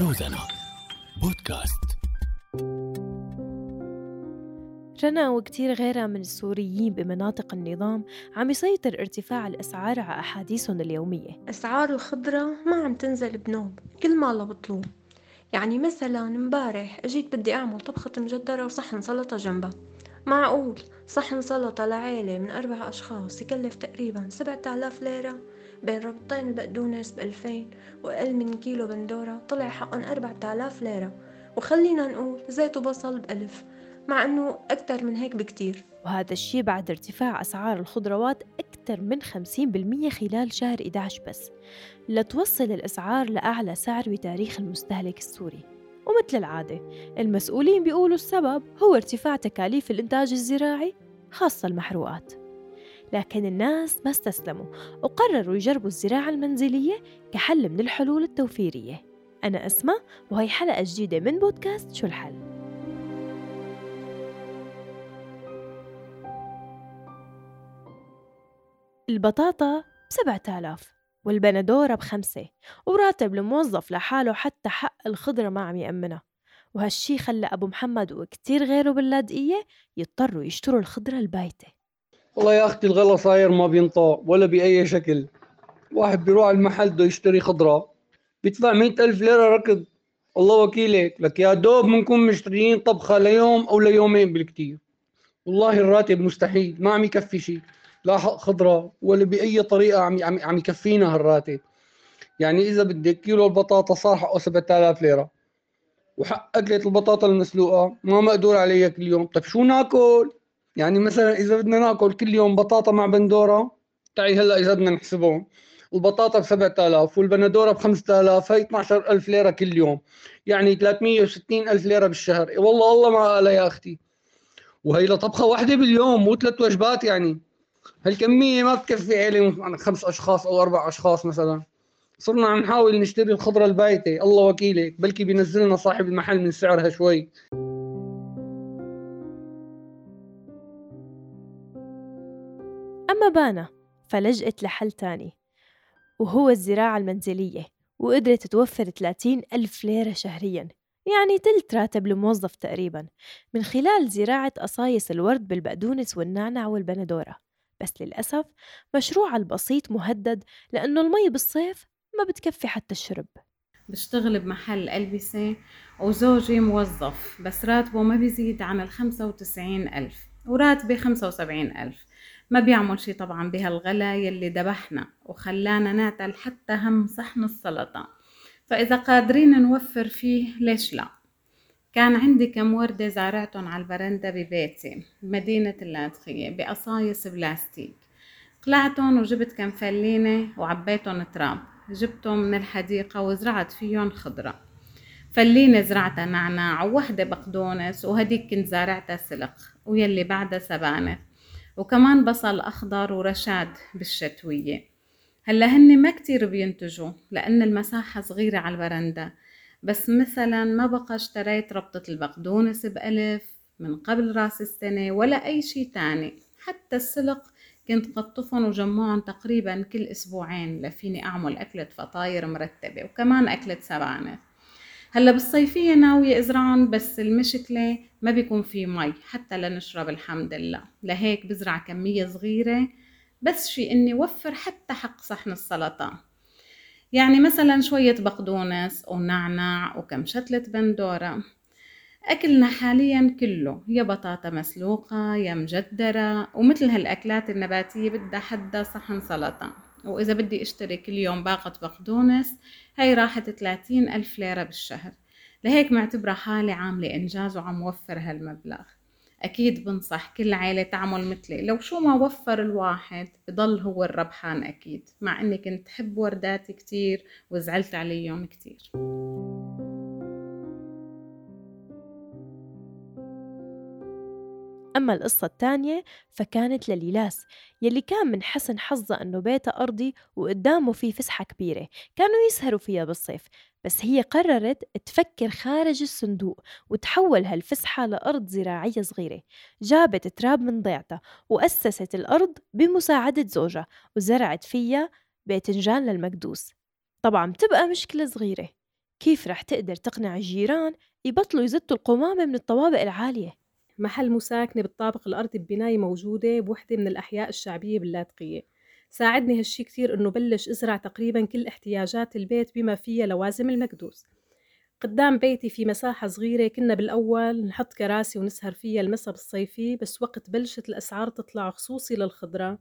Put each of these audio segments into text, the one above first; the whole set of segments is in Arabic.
روزانا بودكاست. رنا وكتير غيرها من السوريين بمناطق النظام عم يسيطر ارتفاع الأسعار على أحاديثهم اليومية. أسعار الخضرة ما عم تنزل بنوب كل ما لبطلوه يعني مثلا مبارح أجيت بدي أعمل طبخة مجدرة وصحن سلطة جنبها. معقول؟ صحن سلطة لعيلة من أربع أشخاص يكلف تقريبا سبعة آلاف ليرة بين ربطين البقدونس بألفين وأقل من كيلو بندورة طلع حقن أربعة آلاف ليرة. وخلينا نقول زيت وبصل بألف مع أنه أكتر من هيك بكتير. وهذا الشيء بعد ارتفاع أسعار الخضروات أكثر من 50% خلال شهر 11 بس لتوصل الأسعار لأعلى سعر بتاريخ المستهلك السوري. ومثل العادة المسؤولين بيقولوا السبب هو ارتفاع تكاليف الإنتاج الزراعي خاصة المحروقات. لكن الناس ما استسلموا وقرروا يجربوا الزراعة المنزلية كحل من الحلول التوفيرية. أنا أسماء وهي حلقة جديدة من بودكاست شو الحل. البطاطا بسبعة آلاف. والبندورة بخمسة وراتب الموظف لحاله حتى حق الخضرة ما عم يأمنها. وهالشي خلى أبو محمد وكتير غيره باللاذقية يضطروا يشتروا الخضرة البايتة. والله يا أختي الغلا صاير ما بينطق ولا بأي شكل. واحد بيروح على المحل بده يشتري خضرة بيدفع مئة ألف ليرة ركض. الله وكيلك. لك يا دوب بنكون مشتريين طبخة ليوم أو ليومين بالكتير. والله الراتب مستحيل ما عم يكفي شيء لا خضرة ولا بأي طريقة عم عم عم يكفينا هالراتب. يعني إذا بدك كيلو البطاطا صار حقه 7000 ليرة. وحق أكلة البطاطا المسلوقة ما مقدور عليها كل يوم. طيب شو ناكل؟ يعني مثلا إذا بدنا ناكل كل يوم بطاطا مع بندورة تعي هلأ إذا بدنا نحسبهم. البطاطا ب 7000 والبندورة ب 5000 هي 12000 ليرة كل يوم. يعني 360 ألف ليرة بالشهر. والله الله ما قال يا أختي. وهي لطبخة واحدة باليوم مو ثلاث وجبات يعني. هالكمية ما بتكفي عيله خمس أشخاص أو أربع أشخاص مثلا. صرنا عم نحاول نشتري الخضرة البايتة الله وكيلك بلكي بينزلنا صاحب المحل من سعرها شوي. أما بانا فلجأت لحل تاني وهو الزراعة المنزلية وقدرت توفر 30 ألف ليرة شهرياً يعني تلت راتب الموظف تقريباً من خلال زراعة قصايص الورد بالبقدونس والنعنع والبندورة. بس للأسف مشروع البسيط مهدد لأنه المي بالصيف ما بتكفي حتى الشرب. بشتغل بمحل ألبسة وزوجي موظف بس راتبه ما بيزيد عن الخمسة وتسعين ألف وراتبي خمسة وسبعين ألف. ما بيعمل شي طبعا بهالغلا يلي دبحنا وخلانا نعتل حتى هم صحن السلطة. فإذا قادرين نوفر فيه ليش لا؟ كان عندي كم وردة زارعتهم على البرندة ببيتي بمدينة اللاذقية بقصايص بلاستيك. قلعتهم وجبت كم فلينة وعبيتهم تراب. جبتهم من الحديقة وزرعت فيهم خضرة. فلينة زرعتها نعناع ووحدة بقدونس وهديك كنت زارعتها سلق ويلي بعدها سبانخ وكمان بصل أخضر ورشاد بالشتوية. هلأ هن ما كتير بينتجوا لأن المساحة صغيرة على البرندة بس مثلا ما بقى اشتريت ربطة البقدونس بألف من قبل رأس السنة ولا أي شي تاني. حتى السلق كنت قطفهم وجمعهم تقريبا كل أسبوعين لفيني أعمل أكلة فطاير مرتبة وكمان أكلة سبانخ. هلأ بالصيفية ناوية أزرعهم بس المشكلة ما بيكون في مي حتى لنشرب الحمد لله. لهيك بزرع كمية صغيرة بس في إني وفر حتى حق صحن السلطة. يعني مثلا شوية بقدونس ونعنع وكم شتلة بندورة. أكلنا حاليا كله يا بطاطا مسلوقة يا مجدرة ومثل هالأكلات النباتية بدها حدا صحن سلطة. وإذا بدي أشتري كل يوم باقة بقدونس هاي راحت 30 ألف ليرة بالشهر. لهيك معتبرة حالي عاملة إنجاز وعم وفر هالمبلغ. أكيد بنصح كل عيلة تعمل مثلي. لو شو ما وفر الواحد بضل هو الربحان أكيد مع أني كنت حب ورداتي كتير وزعلت عليهم كتير. أما القصة الثانية فكانت لليلاس يلي كان من حسن حظها أنه بيتها أرضي وقدامه في فسحة كبيرة كانوا يسهروا فيها بالصيف بس هي قررت تفكر خارج الصندوق وتحول هالفسحة لأرض زراعية صغيرة جابت تراب من ضيعتها وأسست الأرض بمساعدة زوجها وزرعت فيها باذنجان للمكدوس طبعا بتبقى مشكلة صغيرة كيف رح تقدر تقنع الجيران يبطلوا يزتوا القمامة من الطوابق العالية؟ محل مساكنة بالطابق الأرضي ببناية موجودة بوحدة من الأحياء الشعبية باللاذقية. ساعدني هالشي كتير إنه بلش أزرع تقريبا كل احتياجات البيت بما فيها لوازم المكدوس. قدام بيتي في مساحة صغيرة كنا بالأول نحط كراسي ونسهر فيها المسا بالصيفي بس وقت بلشت الأسعار تطلع خصوصي للخضرة.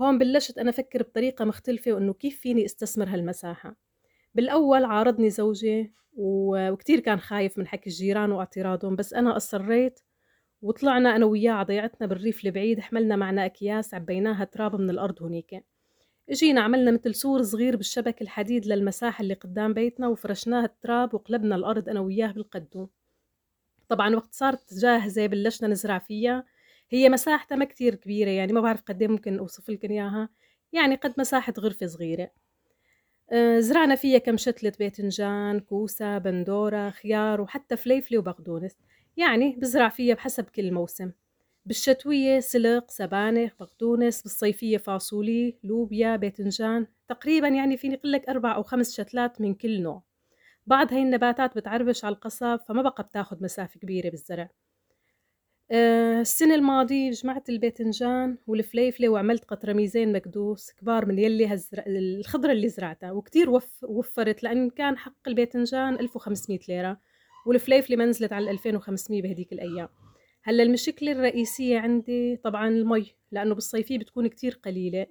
هون بلشت أنا أفكر بطريقة مختلفة وإنه كيف فيني أستثمر هالمساحة. بالأول عارضني زوجي وكتير كان خايف من حكي الجيران واعتراضهم بس أنا أصريت وطلعنا أنا وياه على ضيعتنا بالريف البعيد حملنا معنا أكياس عبيناها تراب من الأرض هنيك إجينا عملنا مثل سور صغير بالشبك الحديد للمساحة اللي قدام بيتنا وفرشناها التراب وقلبنا الأرض أنا وياه بالقدوم طبعا وقت صارت جاهزة بلشنا نزرع فيها. هي مساحتها ما كتير كبيرة يعني ما بعرف قد ممكن أوصف لكم إياها. يعني قد مساحة غرفة صغيرة. آه، زرعنا فيها كم شتلة باذنجان كوسة بندورة خيار وحتى فليفلة وبقدونس يعني بزرع فيها بحسب كل موسم. بالشتوية سلق سبانخ بقدونس بالصيفية فاصولي لوبيا باذنجان تقريبا يعني فيني لك أربع أو خمس شتلات من كل نوع. بعض هاي النباتات بتعربش على القصب فما بقى بتاخد مسافة كبيرة بالزرع. أه السنة الماضية جمعت الباذنجان والفليفلة وعملت قطرميزين مكدوس كبار من يلي هزر... الخضرة اللي زرعتها وكتير وف... وفرت لأن كان حق الباذنجان 1500 ليرة. والفليفلة ما نزلت على 2500 بهديك الأيام. هلأ المشكلة الرئيسية عندي طبعا المي لأنه بالصيفية بتكون كتير قليلة.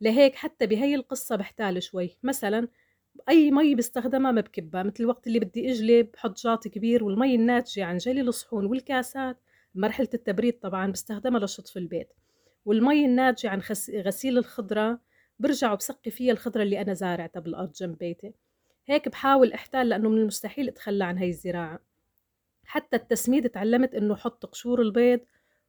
لهيك حتى بهي القصة بحتال شوي. مثلا أي مي بستخدمها ما بكبها مثل الوقت اللي بدي أجلب بحط جاط كبير والمي الناتجة عن جلي الصحون والكاسات. مرحلة التبريد طبعا بستخدمها لشطف البيت. والمي الناتجة عن غسيل الخضرة برجع وبسقي فيها الخضرة اللي أنا زارعتها بالأرض جنب بيتي. هيك بحاول أحتال لأنه من المستحيل أتخلى عن هاي الزراعة. حتى التسميد تعلمت إنه حط قشور البيض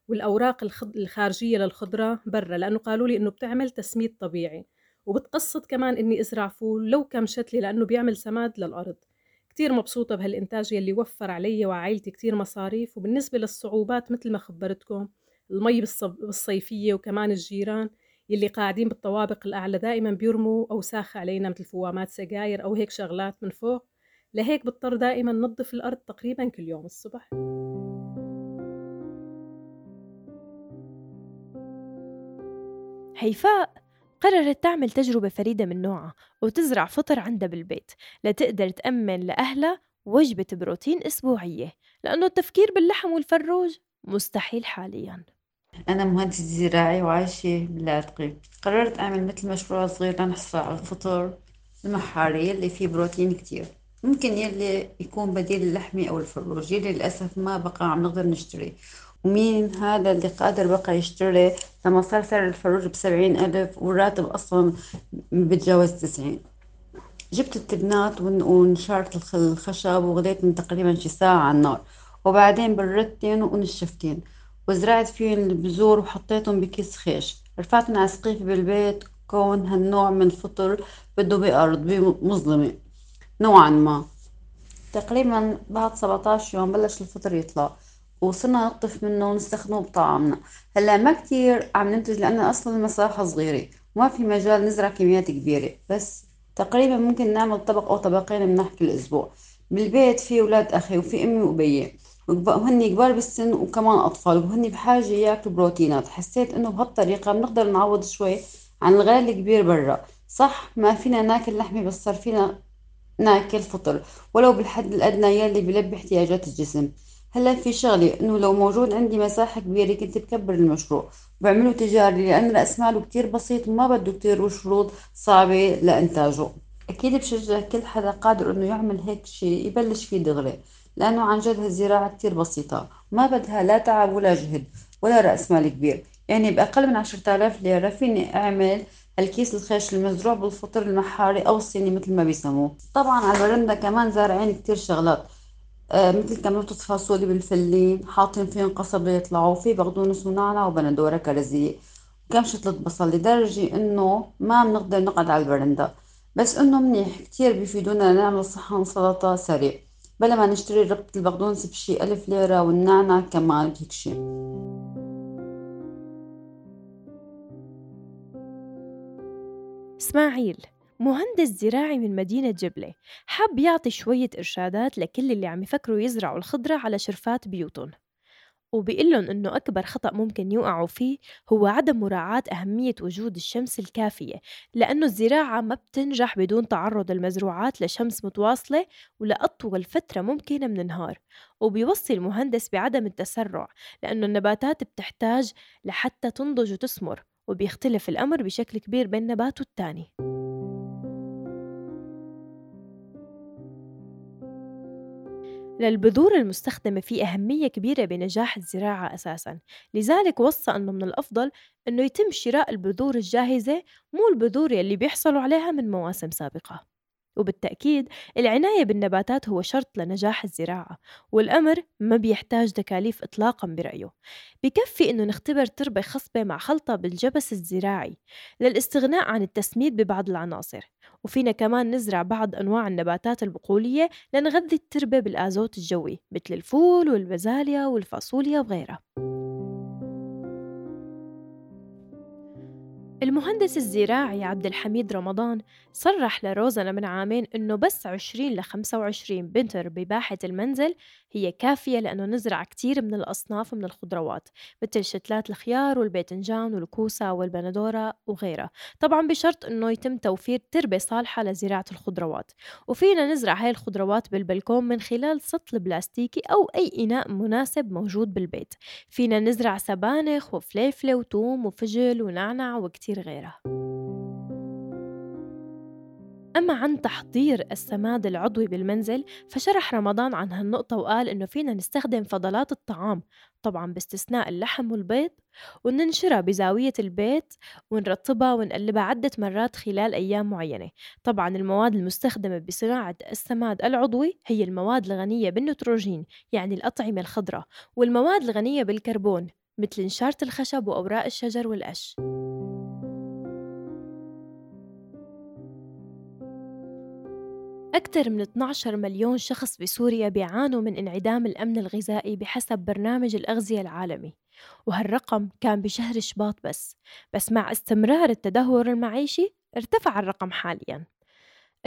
والأوراق الخارجية للخضرة برا لأنه قالوا لي إنه بتعمل تسميد طبيعي. وبتقصد كمان إني أزرع فول لو كم شتلي لأنه بيعمل سماد للأرض. كتير مبسوطة بهالإنتاج يلي وفر علي وعائلتي كتير مصاريف. وبالنسبة للصعوبات مثل ما خبرتكم المي بالصيفية وكمان الجيران يلي قاعدين بالطوابق الأعلى دائما بيرموا أوساخ علينا مثل فوامات سجاير أو هيك شغلات من فوق. لهيك بضطر دائما نظف الأرض تقريبا كل يوم الصبح. هيفاء قررت تعمل تجربة فريدة من نوعها وتزرع فطر عندها بالبيت لتقدر تأمن لأهلها وجبة بروتين أسبوعية لأنه التفكير باللحم والفروج مستحيل حالياً. أنا مهندسة زراعي وعايشة باللاذقي قررت أعمل مثل مشروع صغير لنحصل على الفطر المحاري اللي فيه بروتين كتير. ممكن يلي يكون بديل اللحمة أو الفروج يلي للأسف ما بقى عم نقدر نشتري. ومين هذا اللي قادر بقى يشتري لما صار سعر الفروج بسبعين ألف والراتب أصلا بتجاوز تسعين؟ جبت التبنات ونشارت الخشب وغليتهم تقريبا شي ساعة على النار. وبعدين بردتين ونشفتين. وزرعت فيهم البذور وحطيتهم بكيس خيش. رفعتهم على سقيفي بالبيت كون هالنوع من الفطر بده بأرض مظلمة نوعا ما. تقريبا بعد 17 يوم بلش الفطر يطلع وصرنا نقطف منه ونستخدمه بطعامنا هلأ ما كتير عم ننتج لأن أصلا المساحة صغيرة. وما في مجال نزرع كميات كبيرة. بس تقريبا ممكن نعمل طبق أو طبقين بنحكي الأسبوع. بالبيت في أولاد أخي وفي أمي وأبي. وهن كبار بالسن وكمان أطفال وهن بحاجة ياكلوا بروتينات. حسيت إنه بهالطريقة بنقدر نعوض شوي عن الغالي الكبير برا. صح ما فينا ناكل لحمة بس صار فينا ناكل فطر. ولو بالحد الأدنى يلي بلبي احتياجات الجسم. هلأ في شغلة إنه لو موجود عندي مساحة كبيرة كنت بكبر المشروع. بعمله تجاري لأن رأس ماله كتير بسيط وما بده كتير شروط صعبة لإنتاجه. أكيد بشجع كل حدا قادر إنه يعمل هيك شيء يبلش فيه دغري. لأنه عن جد هالزراعة كتير بسيطة. ما بدها لا تعب ولا جهد ولا رأس مال كبير. يعني بأقل من عشرة آلاف ليرة فيني أعمل الكيس الخيش المزروع بالفطر المحاري أو الصيني مثل ما بيسموه. طبعا على البرندة كمان زارعين كتير شغلات. آه مثل كملوطة فاصولي بالفلين حاطين فيهم قصب ليطلعوا في بقدونس ونعنع وبندورة كرزية. وكم شتلة بصل؟ لدرجة إنه ما بنقدر نقعد على البرندة. بس إنه منيح كتير بيفيدونا نعمل صحن سلطة سريع. بلا ما نشتري ربطة البقدونس بشي ألف ليرة والنعنع كمان بهيك شي. إسماعيل مهندس زراعي من مدينة جبلة حاب يعطي شوية إرشادات لكل اللي عم يفكروا يزرعوا الخضرة على شرفات بيوتهم. وبيقول لهم إنه أكبر خطأ ممكن يوقعوا فيه هو عدم مراعاة أهمية وجود الشمس الكافية لأنه الزراعة ما بتنجح بدون تعرض المزروعات لشمس متواصلة ولأطول فترة ممكنة من النهار وبيوصي المهندس بعدم التسرع لأنه النباتات بتحتاج لحتى تنضج وتثمر وبيختلف الأمر بشكل كبير بين نبات والتاني للبذور المستخدمة في أهمية كبيرة بنجاح الزراعة أساساً. لذلك وصى أنه من الأفضل أنه يتم شراء البذور الجاهزة مو البذور اللي بيحصلوا عليها من مواسم سابقة. وبالتأكيد العناية بالنباتات هو شرط لنجاح الزراعة والأمر ما بيحتاج تكاليف إطلاقا برأيه. بكفي إنه نختبر تربة خصبة مع خلطة بالجبس الزراعي للاستغناء عن التسميد ببعض العناصر. وفينا كمان نزرع بعض أنواع النباتات البقولية لنغذي التربة بالآزوت الجوي مثل الفول والبزاليا والفاصوليا وغيرها. المهندس الزراعي عبد الحميد رمضان صرح لروزنا من عامين إنه بس 20 ل 25 بنتر بباحة المنزل هي كافية لأنه نزرع كتير من الأصناف من الخضروات مثل شتلات الخيار والباذنجان والكوسة والبندورة وغيرها. طبعا بشرط إنه يتم توفير تربة صالحة لزراعة الخضروات. وفينا نزرع هاي الخضروات بالبلكون من خلال سطل بلاستيكي أو أي إناء مناسب موجود بالبيت. فينا نزرع سبانخ وفليفلة وتوم وفجل ونعنع وكتير غيرها. أما عن تحضير السماد العضوي بالمنزل فشرح رمضان عن هالنقطة وقال إنه فينا نستخدم فضلات الطعام طبعا باستثناء اللحم والبيض وننشرها بزاوية البيت ونرطبها ونقلبها عدة مرات خلال أيام معينة. طبعا المواد المستخدمة بصناعة السماد العضوي هي المواد الغنية بالنيتروجين يعني الأطعمة الخضراء والمواد الغنية بالكربون مثل نشارة الخشب وأوراق الشجر والقش. أكثر من 12 مليون شخص بسوريا بيعانوا من انعدام الأمن الغذائي بحسب برنامج الأغذية العالمي. وهالرقم كان بشهر شباط بس بس مع استمرار التدهور المعيشي ارتفع الرقم حالياً.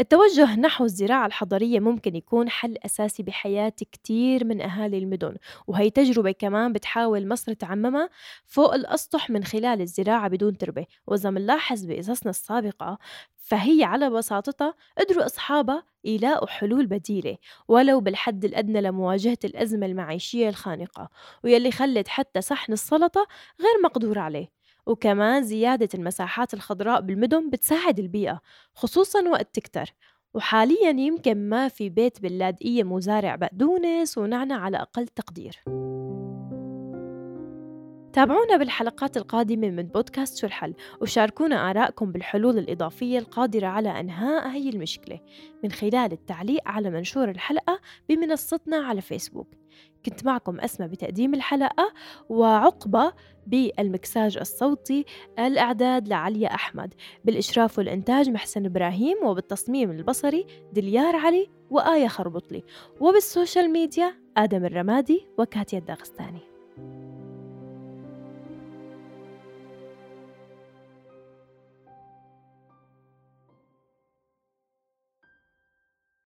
التوجه نحو الزراعة الحضرية ممكن يكون حل أساسي بحياة كتير من أهالي المدن وهي تجربة كمان بتحاول مصر تعممها فوق الأسطح من خلال الزراعة بدون تربة وإذا منلاحظ بقصصنا السابقة فهي على بساطتها قدروا أصحابها يلاقوا حلول بديلة ولو بالحد الأدنى لمواجهة الأزمة المعيشية الخانقة ويلي خلت حتى صحن السلطة غير مقدور عليه. وكمان زيادة المساحات الخضراء بالمدن بتساعد البيئة خصوصا وقت تكتر. وحاليا يمكن ما في بيت باللاذقية مزارع بقدونس ونعنع على أقل تقدير. تابعونا بالحلقات القادمة من بودكاست شو الحل وشاركونا آرائكم بالحلول الإضافية القادرة على إنهاء هي المشكلة من خلال التعليق على منشور الحلقة بمنصتنا على فيسبوك. كنت معكم أسمى بتقديم الحلقة وعقبة بالمكساج الصوتي الإعداد لعليا أحمد بالإشراف والإنتاج محسن إبراهيم وبالتصميم البصري دليار علي وآية خربطلي وبالسوشيال ميديا آدم الرمادي وكاتيا الداغستاني.